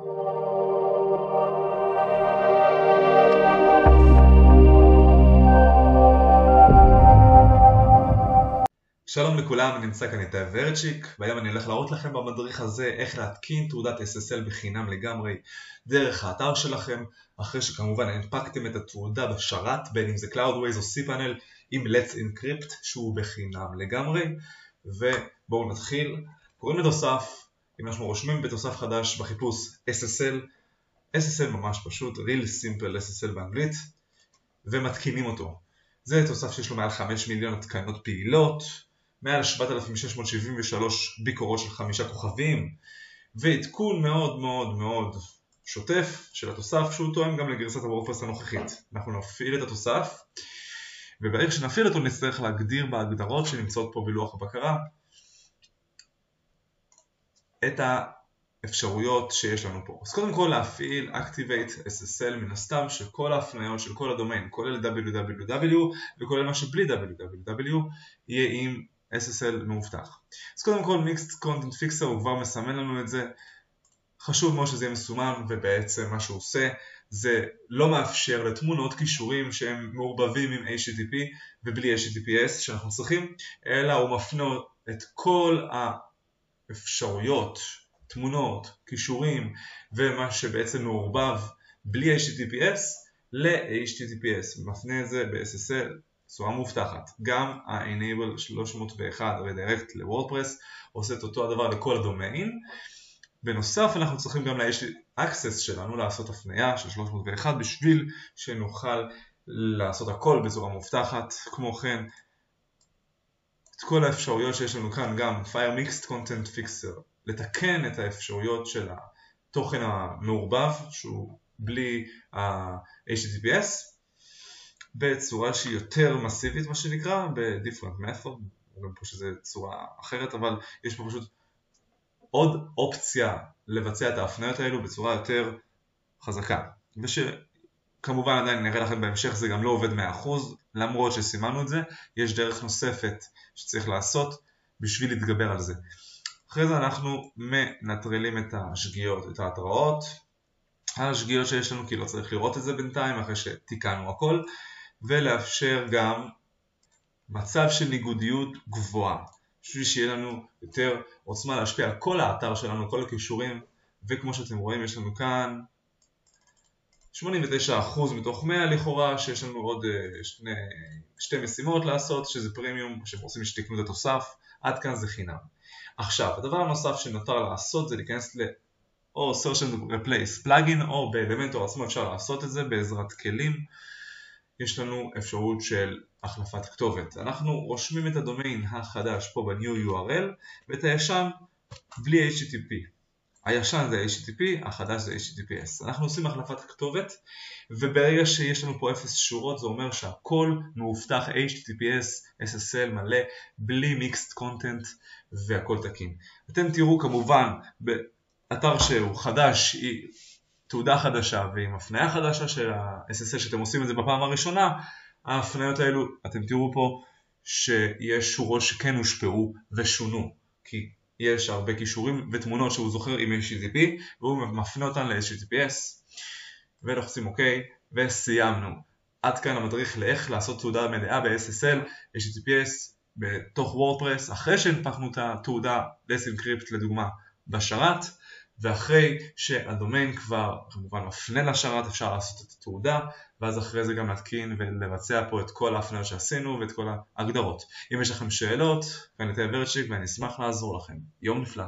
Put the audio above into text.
שלום לכולם, נמצא כאן איתי ורצ'יק והיום אני הולך להראות לכם במדריך הזה איך להתקין תעודת SSL בחינם לגמרי דרך האתר שלכם אחרי שכמובן הנפקתם את התעודה בשרת בין אם זה Cloudways או cPanel עם Let's Encrypt שהוא בחינם לגמרי. ובואו נתחיל. קוראים לתוסף, אם אנחנו רושמים בתוסף חדש בחיפוש SSL SSL ממש פשוט, Real Simple SSL באנגלית ומתקינים אותו זה תוסף שיש לו מעל 5 מיליון התקנות פעילות מעל 7,673 ביקורות של חמישה כוכבים ועדכון מאוד מאוד מאוד שוטף של התוסף שהוא תואם גם לגרסת הוורדפרס הנוכחית. אנחנו נפעיל את התוסף וברגע שנפעיל אותו נצטרך להגדיר בהגדרות שנמצאות פה בלוח הבקרה את האפשרויות שיש לנו פה. אז קודם כל להפעיל Activate SSL מן הסתם של כל ההפניות של כל הדומיין כולל www וכולל מה שבלי www יהיה עם SSL מאובטח. אז קודם כל Mixed Content Fixer הוא כבר מסמן לנו את זה חשוב מאוד שזה יהיה מסומן ובעצם מה שהוא עושה זה לא מאפשר לתמונות קישורים שהם מעורבבים עם HTTP ובלי HTTPS שאנחנו צריכים אלא הוא מפנה את כל האפשרויות, תמונות, קישורים ומה שבעצם מעורבב בלי HTTPS ל-HTTPS, מפנה את זה ב-SSL בצורה מובטחת. גם ה-enable 301 redirect לוורדפרס עושה את אותו הדבר לכל הדומיין. בנוסף אנחנו צריכים גם ל-access שלנו לעשות הפנייה של 301 בשביל שנוכל לעשות הכל בצורה מובטחת. כמו כן את כל האפשרויות שיש לנו כאן גם Fire Mixed Content Fixer לתקן את האפשרויות של התוכן המעורבב שהוא בלי ה-HTTPS בצורה שהיא יותר מסיבית מה שנקרא, ב-different method, אומרים פה שזה צורה אחרת, אבל יש פה פשוט עוד אופציה לבצע את ההפניות האלו בצורה יותר חזקה. ושכמובן עדיין נראה לכם בהמשך זה גם לא עובד 100% למרות שסימנו את זה, יש דרך נוספת שצריך לעשות בשביל להתגבר על זה. אחרי זה אנחנו מנטרלים את השגיאות, את ההתראות, השגיאות שיש לנו כי לא צריך לראות את זה בינתיים אחרי שתיקנו הכל ולאפשר גם מצב של ניגודיות גבוהה בשביל שיהיה לנו יותר עוצמה להשפיע על כל האתר שלנו, כל הכישורים וכמו שאתם רואים יש לנו כאן 89% מתוך 100 לכאורה שיש לנו עוד אה, שני, שתי משימות לעשות שזה פרימיום שהם רוצים שתקנו את התוסף עד כאן זה חינם עכשיו הדבר הנוסף שנותר לעשות זה להיכנס ל... או search and replace plugin או באלמנטור עצמו אפשר לעשות את זה בעזרת כלים יש לנו אפשרות של החלפת כתובת. אנחנו רושמים את הדומיין החדש פה ב-new URL ואת הישן בלי HTTP. הישן זה HTTP, החדש זה HTTPS. אנחנו עושים החלפת כתובת וברגע שיש לנו פה 0 שורות זה אומר שהכל מאובטח HTTPS, SSL מלא, בלי Mixed Content והכל תקין. אתם תראו כמובן באתר שהוא חדש תעודה חדשה ועם הפניה חדשה של ה-SSL שאתם עושים את זה בפעם הראשונה, ההפניות האלו, אתם תראו פה שיש שורות שכן הושפעו ושונו, כי יש הרבה כישורים ותמונות שהוא זוכר עם HTTP והוא מפנה אותן ל-HTTPS ולוחצים OK וסיימנו. עד כאן המדריך לאיך לעשות תעודה מלאה ב-SSL, HTTPS בתוך וורדפרס אחרי שהנפקנו את התעודה לסינקריפט לדוגמה בשרת ואחרי שהדומיין כבר כמובן מפנה לשרת אפשר לעשות את התעודה ואז אחרי זה גם להתקין ולבצע פה את כל ההפניות שעשינו ואת כל ההגדרות. אם יש לכם שאלות, כאן איתי ורצ'יק ואני אשמח לעזור לכם. יום נפלא.